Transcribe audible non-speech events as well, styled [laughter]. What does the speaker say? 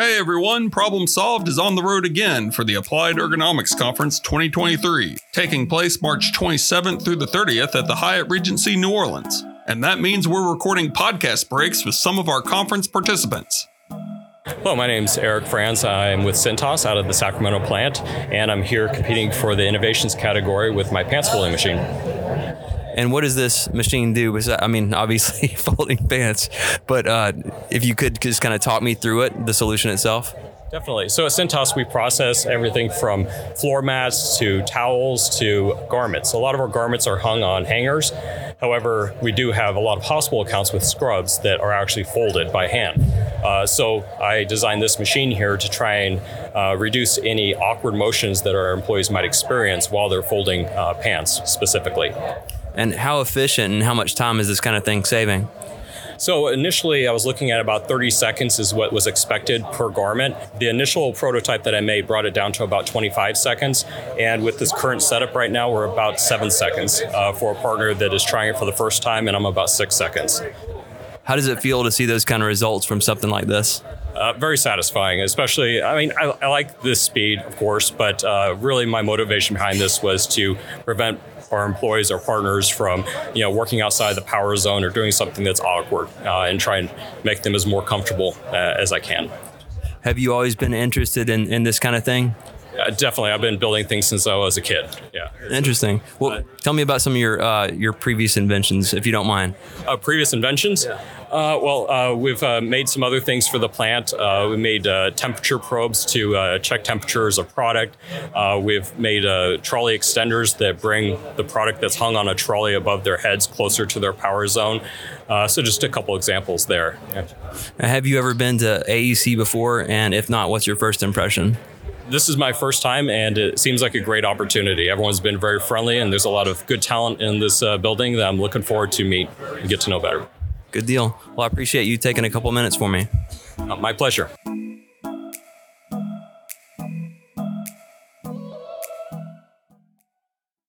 Hey everyone, Problem Solved is on the road again for the Applied Ergonomics Conference 2023, taking place March 27th through the 30th at the Hyatt Regency New Orleans. And that means we're recording podcast breaks with some of our conference participants. Hello, my name is Eric Franz. I'm with Cintas out of the Sacramento plant, and I'm here competing for the innovations category with my pants folding machine. And what does this machine do? I mean, obviously [laughs] folding pants, but uh, if you could just kind of talk me through it, the solution itself. Definitely. So at Cintas, we process everything from floor mats to towels to garments. A lot of our garments are hung on hangers. However, we do have a lot of hospital accounts with scrubs that are actually folded by hand. Uh, so I designed this machine here to try and uh, reduce any awkward motions that our employees might experience while they're folding uh, pants specifically. And how efficient and how much time is this kind of thing saving? So initially, I was looking at about 30 seconds is what was expected per garment. The initial prototype that I made brought it down to about 25 seconds, and with this current setup right now, we're about seven seconds uh, for a partner that is trying it for the first time, and I'm about six seconds. How does it feel to see those kind of results from something like this? Uh, very satisfying, especially. I mean, I, I like this speed, of course, but uh, really my motivation behind this was to prevent our employees or partners from you know working outside the power zone or doing something that's awkward uh, and try and make them as more comfortable uh, as I can. Have you always been interested in, in this kind of thing? Uh, definitely, I've been building things since I was a kid. Yeah. Interesting. Well, tell me about some of your uh, your previous inventions, if you don't mind. Uh, previous inventions? Yeah. Uh, well, uh, we've uh, made some other things for the plant. we made temperature probes to check temperatures of product. we've made trolley extenders that bring the product that's hung on a trolley above their heads closer to their power zone. so, just a couple examples there. Yeah. Have you ever been to AEC before? And if not, what's your first impression? This is my first time, and it seems like a great opportunity. Everyone's been very friendly, and there's a lot of good talent in this uh, building that I'm looking forward to meet and get to know better. Good deal. Well, I appreciate you taking a couple minutes for me. Uh, my pleasure.